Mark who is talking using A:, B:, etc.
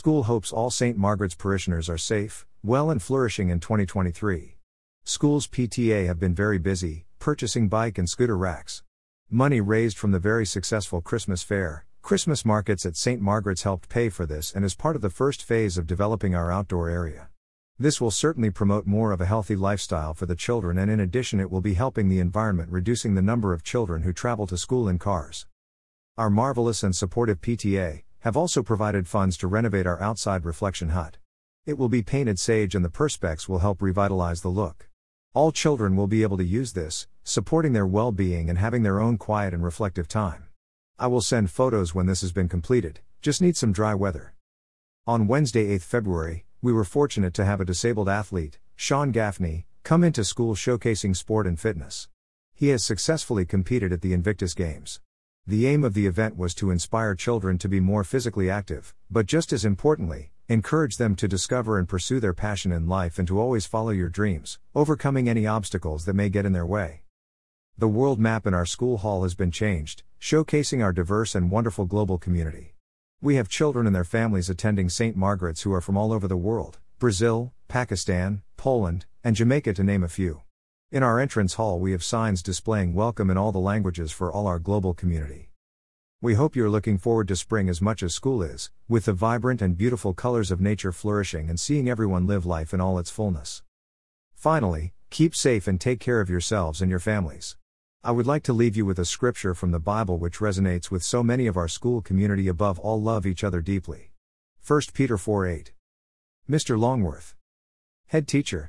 A: School hopes all St. Margaret's parishioners are safe, well, and flourishing in 2023. Schools PTA have been very busy, purchasing bike and scooter racks. Money raised from the very successful Christmas fair, Christmas markets at St. Margaret's helped pay for this and is part of the first phase of developing our outdoor area. This will certainly promote more of a healthy lifestyle for the children, and in addition, it will be helping the environment, reducing the number of children who travel to school in cars. Our marvelous and supportive PTA have also provided funds to renovate our outside reflection hut. It will be painted sage, and the perspex will help revitalize the look. All children will be able to use this, supporting their well being and having their own quiet and reflective time. I will send photos when this has been completed, just need some dry weather. On Wednesday, 8 February, we were fortunate to have a disabled athlete, Sean Gaffney, come into school showcasing sport and fitness. He has successfully competed at the Invictus Games. The aim of the event was to inspire children to be more physically active, but just as importantly, Encourage them to discover and pursue their passion in life and to always follow your dreams, overcoming any obstacles that may get in their way. The world map in our school hall has been changed, showcasing our diverse and wonderful global community. We have children and their families attending St. Margaret's who are from all over the world Brazil, Pakistan, Poland, and Jamaica, to name a few. In our entrance hall, we have signs displaying welcome in all the languages for all our global community. We hope you're looking forward to spring as much as school is, with the vibrant and beautiful colors of nature flourishing and seeing everyone live life in all its fullness. Finally, keep safe and take care of yourselves and your families. I would like to leave you with a scripture from the Bible which resonates with so many of our school community above all love each other deeply. 1 Peter 4 8. Mr. Longworth. Head teacher,